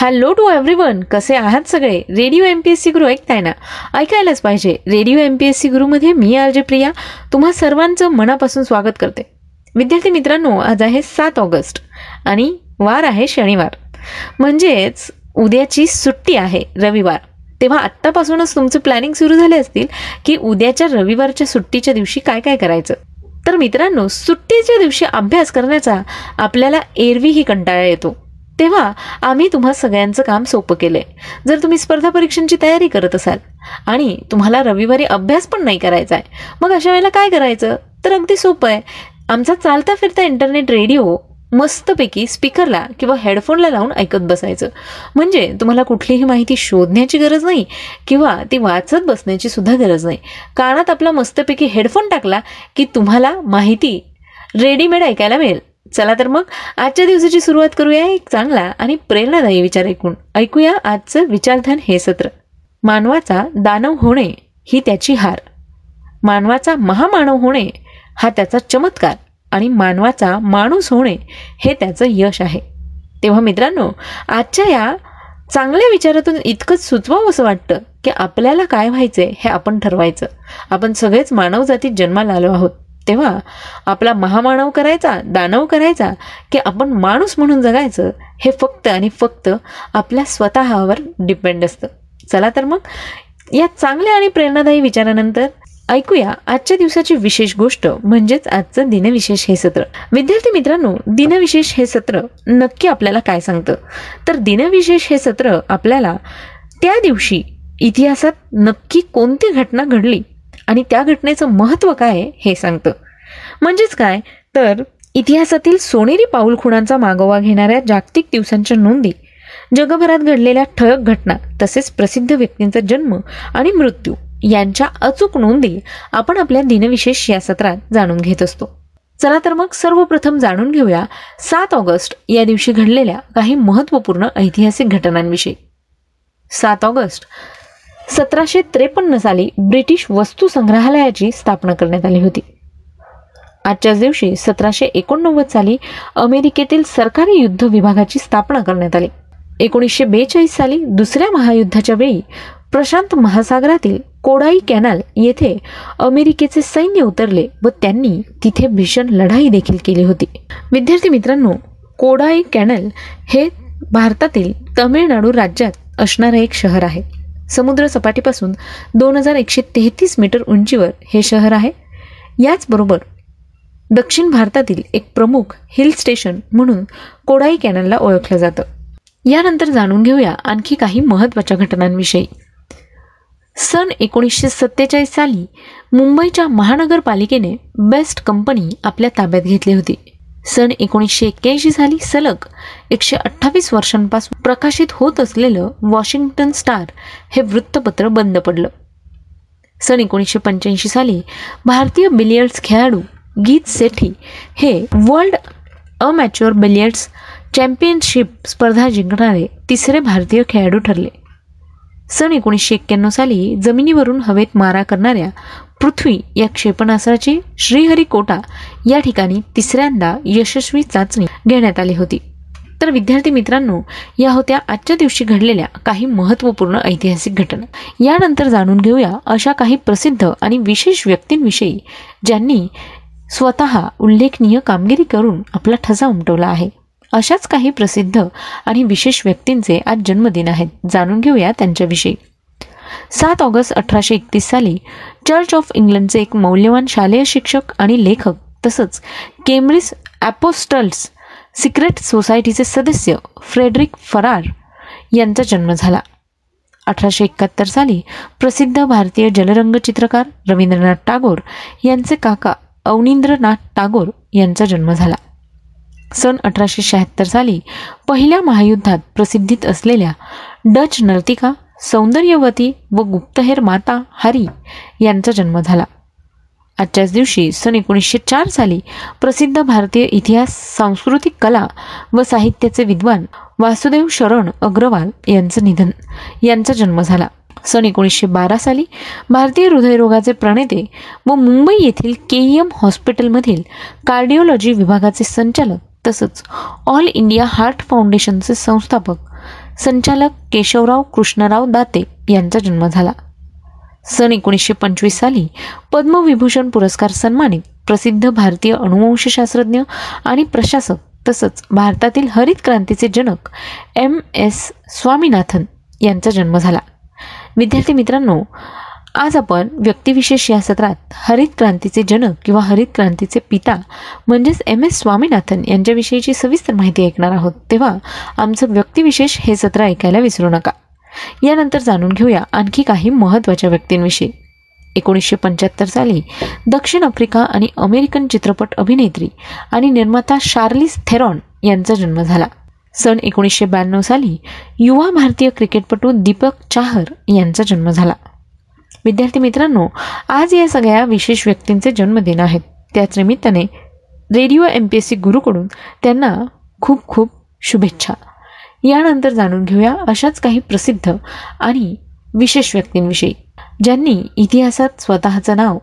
Hello to everyone कसे आहात सगळे? Radio M P S C Guru ऐकताय ना ऐकायलाच पाहिजे. Radio M P S C गुरुमध्ये मी आर जे प्रिया. तुम्हा सर्वांचं मनापासून स्वागत करते. विद्यार्थी मित्रांनो आज आहे सात ऑगस्ट आणि वार आहे शनिवार. म्हणजेच उद्याची सुट्टी आहे रविवार. तेव्हा आत्तापासूनच तुमचं प्लॅनिंग सुरू झाले असतील की उद्याच्या रविवारच्या सुट्टीच्या दिवशी काय काय करायचं? तर मित्रांनो सुट्टीच्या दिवशी अभ्यास करण्याचा आपल्याला एरवीही कंटाळा येतो. तेव्हा आम्ही तुम्हा सगळ्यांचं काम सोपं केलंय. जर तुम्ही स्पर्धा परीक्षांची तयारी करत असाल आणि तुम्हाला रविवारी अभ्यास पण नाही करायचा आहे मग अशा वेळेला काय करायचं? तर अगदी सोपं आहे. आमचा चालता फिरता इंटरनेट रेडिओ मस्तपैकी स्पीकरला किंवा हेडफोनला लावून ऐकत बसायचं. म्हणजे तुम्हाला कुठलीही माहिती शोधण्याची गरज नाही किंवा ती वाचत बसण्याची सुद्धा गरज नाही. कानात आपला मस्तपैकी हेडफोन टाकला की तुम्हाला माहिती रेडीमेड ऐकायला मिळेल. चला तर मग आजच्या दिवसाची सुरुवात करूया एक चांगला आणि प्रेरणादायी विचार ऐकून. ऐकूया आजचं विचारधन हे सत्र. मानवाचा दानव होणे ही त्याची हार. मानवाचा महामानव होणे हा त्याचा चमत्कार आणि मानवाचा माणूस होणे हे त्याचं यश आहे. तेव्हा मित्रांनो आजच्या या चांगल्या विचारातून इतकंच सुचवावं असं वाटतं की आपल्याला काय व्हायचंय हे आपण ठरवायचं. आपण सगळेच मानवजातीत जन्माला आलो आहोत. तेव्हा आपला महामानव करायचा दानव करायचा की आपण माणूस म्हणून जगायचं हे फक्त आणि फक्त आपल्या स्वतःवर डिपेंड असतं. चला तर मग या चांगल्या आणि प्रेरणादायी विचारानंतर ऐकूया आजच्या दिवसाची विशेष गोष्ट म्हणजेच आजचं दिनविशेष हे सत्र. विद्यार्थी मित्रांनो दिनविशेष हे सत्र नक्की आपल्याला काय सांगतं? तर दिनविशेष हे सत्र आपल्याला त्या दिवशी इतिहासात नक्की कोणती घटना घडली? आणि त्या घटनेचं महत्त्व काय हे सांगतं. म्हणजेच काय? तर इतिहासातील सोनेरी पाऊल खुणांचा मागोवा घेणाऱ्या जागतिक दिवसांच्या नोंदी जगभरात घडलेल्या ठळक घटना तसेच प्रसिद्ध व्यक्तींचा जन्म आणि मृत्यू यांच्या अचूक नोंदी आपण आपल्या दिनविशेष या सत्रात जाणून घेत असतो. चला तर मग सर्वप्रथम जाणून घेऊया सात ऑगस्ट या दिवशी घडलेल्या काही महत्त्वपूर्ण ऐतिहासिक घटनांविषयी. सात ऑगस्ट सतराशे त्रेपन्न साली ब्रिटिश वस्तू संग्रहालयाची स्थापना करण्यात आली होती. आजच्याच दिवशी सतराशे एकोणनव्वद साली अमेरिकेतील सरकारी युद्ध विभागाची स्थापना करण्यात आली. एकोणीसशे बेचाळीस साली दुसऱ्या महायुद्धाच्या वेळी प्रशांत महासागरातील कोडाई कॅनल येथे अमेरिकेचे सैन्य उतरले व त्यांनी तिथे भीषण लढाई देखील केली होती. विद्यार्थी मित्रांनो कोडाई कॅनल हे भारतातील तमिळनाडू राज्यात असणारं एक शहर आहे. समुद्र सपाटीपासून दोन हजार एकशे तेहतीस मीटर उंचीवर हे शहर आहे. याचबरोबर दक्षिण भारतातील एक प्रमुख हिल स्टेशन म्हणून कोडाई कॅनलला ओळखलं जातं. यानंतर जाणून घेऊया आणखी काही महत्त्वाच्या घटनांविषयी. सन एकोणीसशे सत्तेचाळीस साली मुंबईच्या महानगरपालिकेने बेस्ट कंपनी आपल्या ताब्यात घेतली होती. सन एकोणीसशे एक्क्याऐंशी साली सलग एकशे अठ्ठावीस वर्षांपासून प्रकाशित होत असलेलं वॉशिंग्टन स्टार हे वृत्तपत्र बंद पडलं. सन एकोणीसशे पंच्याऐंशी साली भारतीय बिलियर्ड्स खेळाडू गीत सेठी हे वर्ल्ड अमॅच्युअर बिलियर्ड्स चॅम्पियनशिप स्पर्धा जिंकणारे तिसरे भारतीय खेळाडू ठरले. सन एकोणीसशे एक्क्याण्णव साली जमिनीवरून हवेत मारा करणाऱ्या पृथ्वी या क्षेपणास्त्राची श्रीहरिकोटा या ठिकाणी तिसऱ्यांदा यशस्वी चाचणी घेण्यात आली होती. तर विद्यार्थी मित्रांनो या होत्या आजच्या दिवशी घडलेल्या काही महत्त्वपूर्ण ऐतिहासिक घटना. यानंतर जाणून घेऊया अशा काही प्रसिद्ध आणि विशेष व्यक्तींविषयी ज्यांनी स्वतः उल्लेखनीय कामगिरी करून आपला ठसा उमटवला आहे. अशाच काही प्रसिद्ध आणि विशेष व्यक्तींचे आज जन्मदिन आहेत. जाणून घेऊया त्यांच्याविषयी. सात ऑगस्ट अठराशे एकतीस साली चर्च ऑफ इंग्लंडचे एक मौल्यवान शालेय शिक्षक आणि लेखक तसंच केम्ब्रिज ॲपोस्टल्स सिक्रेट सोसायटीचे सदस्य फ्रेडरिक फरार यांचा जन्म झाला. अठराशे एकाहत्तर साली प्रसिद्ध भारतीय जलरंग चित्रकार रवींद्रनाथ टागोर यांचे काका अवनींद्रनाथ टागोर यांचा जन्म झाला. सन अठराशे शहात्तर साली पहिल्या महायुद्धात प्रसिद्धीत असलेल्या डच नर्तिका सौंदर्यवती व गुप्तहेर माता हरी यांचा जन्म झाला. आजच्याच दिवशी सन एकोणीसशे चार साली प्रसिद्ध भारतीय इतिहास सांस्कृतिक कला व साहित्याचे विद्वान वासुदेव शरण अग्रवाल यांचं निधन यांचा जन्म झाला. सन एकोणीसशे बारा साली भारतीय हृदयरोगाचे प्रणेते व मुंबई येथील के ई एम हॉस्पिटलमधील कार्डिओलॉजी विभागाचे संचालक तसंच ऑल इंडिया हार्ट फाउंडेशनचे संस्थापक संचालक केशवराव कृष्णराव दाते यांचा जन्म झाला. सन एकोणीसशे पंचवीस साली पद्मविभूषण पुरस्कार सन्मानित प्रसिद्ध भारतीय अणुवंशशास्त्रज्ञ आणि प्रशासक तसंच भारतातील हरित क्रांतीचे जनक एम एस स्वामीनाथन यांचा जन्म झाला. विद्यार्थी मित्रांनो आज आपण व्यक्तिविशेष या सत्रात हरित क्रांतीचे जनक किंवा हरित क्रांतीचे पिता म्हणजेच एम एस स्वामीनाथन यांच्याविषयीची सविस्तर माहिती ऐकणार आहोत. तेव्हा आमचं व्यक्तिविशेष हे सत्र ऐकायला विसरू नका. यानंतर जाणून घेऊया आणखी काही महत्त्वाच्या व्यक्तींविषयी. एकोणीसशे पंच्याहत्तर साली दक्षिण आफ्रिका आणि अमेरिकन चित्रपट अभिनेत्री आणि निर्माता शार्लिस थेरॉन यांचा जन्म झाला. सन एकोणीसशे ब्याण्णव साली युवा भारतीय क्रिकेटपटू दीपक चाहर यांचा जन्म झाला. विद्यार्थी मित्रांनो आज या सगळ्या विशेष व्यक्तींचे जन्मदिन आहेत. त्याच निमित्ताने radio M P S C गुरुकडून त्यांना खूप खूप शुभेच्छा. यानंतर जाणून घेऊया अशाच काही प्रसिद्ध आणि विशेष व्यक्तींविषयी ज्यांनी इतिहासात स्वतःचं नाव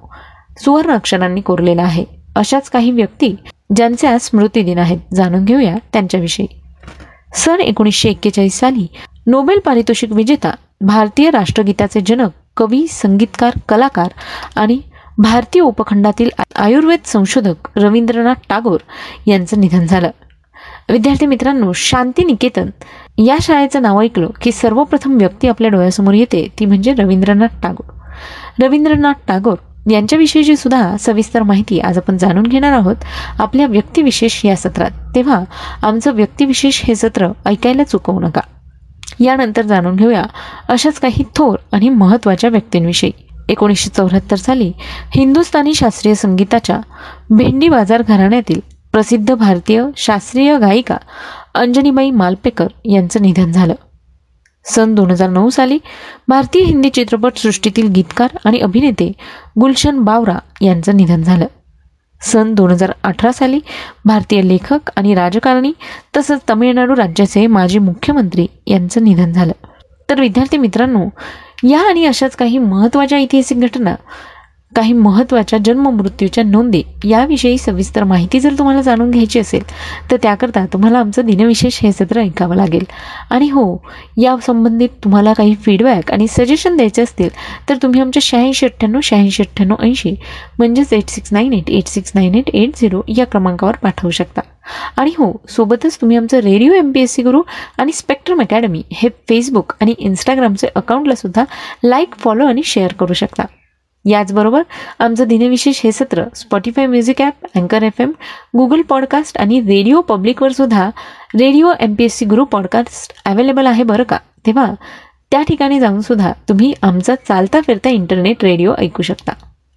सुवर्ण अक्षरांनी कोरलेलं आहे. अशाच काही व्यक्ती ज्यांच्या स्मृतिदिन आहेत. जाणून घेऊया त्यांच्याविषयी. सन एकोणीसशे एक्केचाळीस साली नोबेल पारितोषिक विजेता भारतीय राष्ट्रगीताचे जनक कवी संगीतकार कलाकार आणि भारतीय उपखंडातील आयुर्वेद संशोधक रवींद्रनाथ टागोर यांचं निधन झालं. विद्यार्थी मित्रांनो शांती निकेतन या शाळेचं नाव ऐकलं की सर्वप्रथम व्यक्ती आपल्या डोळ्यासमोर येते ती म्हणजे रवींद्रनाथ टागोर. रवींद्रनाथ टागोर यांच्याविषयीची सुद्धा सविस्तर माहिती आज आपण जाणून घेणार आहोत आपल्या व्यक्तिविशेष या सत्रात. तेव्हा आमचं व्यक्तिविशेष हे सत्र ऐकायला चुकवू नका. यानंतर जाणून घेऊया. अशाच काही थोर आणि महत्त्वाच्या व्यक्तींविषयी. एकोणीसशे चौऱ्याहत्तर साली हिंदुस्थानी शास्त्रीय संगीताच्या भेंडी बाजार घराण्यातील प्रसिद्ध भारतीय शास्त्रीय गायिका अंजनीबाई मालपेकर यांचं निधन झालं. सन दोन हजार नऊ साली भारतीय हिंदी चित्रपटसृष्टीतील गीतकार आणि अभिनेते गुलशन बावरा यांचं निधन झालं. सन दोन हजार अठरा साली भारतीय लेखक आणि राजकारणी तसंच तमिळनाडू राज्याचे माजी मुख्यमंत्री यांचं निधन झालं. तर विद्यार्थी मित्रांनो या आणि अशाच काही महत्त्वाच्या ऐतिहासिक घटना काही महत्त्वाच्या जन्म मृत्यूच्या नोंदी याविषयी सविस्तर माहिती जर तुम्हाला जाणून घ्यायची असेल तर त्याकरता तुम्हाला आमचं दिनविशेष हे सत्र ऐकावं लागेल. आणि हो या संबंधित तुम्हाला काही फीडबॅक आणि सजेशन द्यायचे असतील तर तुम्ही आमच्या शहाऐंशी अठ्ठ्याण्णव शहाऐंशी अठ्ठ्याण्णव ऐंशी म्हणजेच eight six nine eight eight six nine eight eight zero या क्रमांकावर पाठवू शकता. आणि हो सोबतच तुम्ही आमचं radio M P S C Guru आणि स्पेक्ट्रम अकॅडमी हे फेसबुक आणि इंस्टाग्रामचे अकाउंटला सुद्धा लाईक फॉलो आणि शेअर करू शकता. याचबरोबर आमचं दिनविशेष हे सत्र स्पॉटीफाय म्युझिक ॲप अँकर एफ एम गुगल पॉडकास्ट आणि रेडिओ पब्लिकवर सुद्धा radio M P S C Guru podcast available आहे बरं का? तेव्हा त्या ठिकाणी जाऊन सुद्धा तुम्ही आमचा चालता फिरता इंटरनेट रेडिओ ऐकू शकता.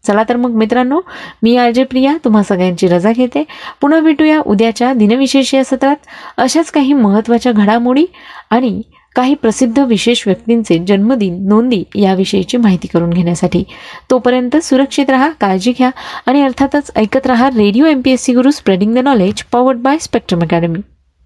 चला तर मग मित्रांनो मी आरजे प्रिया तुम्हा सगळ्यांची रजा घेते. पुन्हा भेटूया उद्याच्या दिनविशेष या सत्रात. अशाच काही महत्त्वाच्या घडामोडी आणि काही प्रसिद्ध विशेष व्यक्तींचे जन्मदिन नोंदी याविषयीची माहिती करून घेण्यासाठी. तोपर्यंत सुरक्षित राहा काळजी घ्या आणि अर्थातच ऐकत राहा radio M P S C Guru spreading the knowledge powered by spectrum academy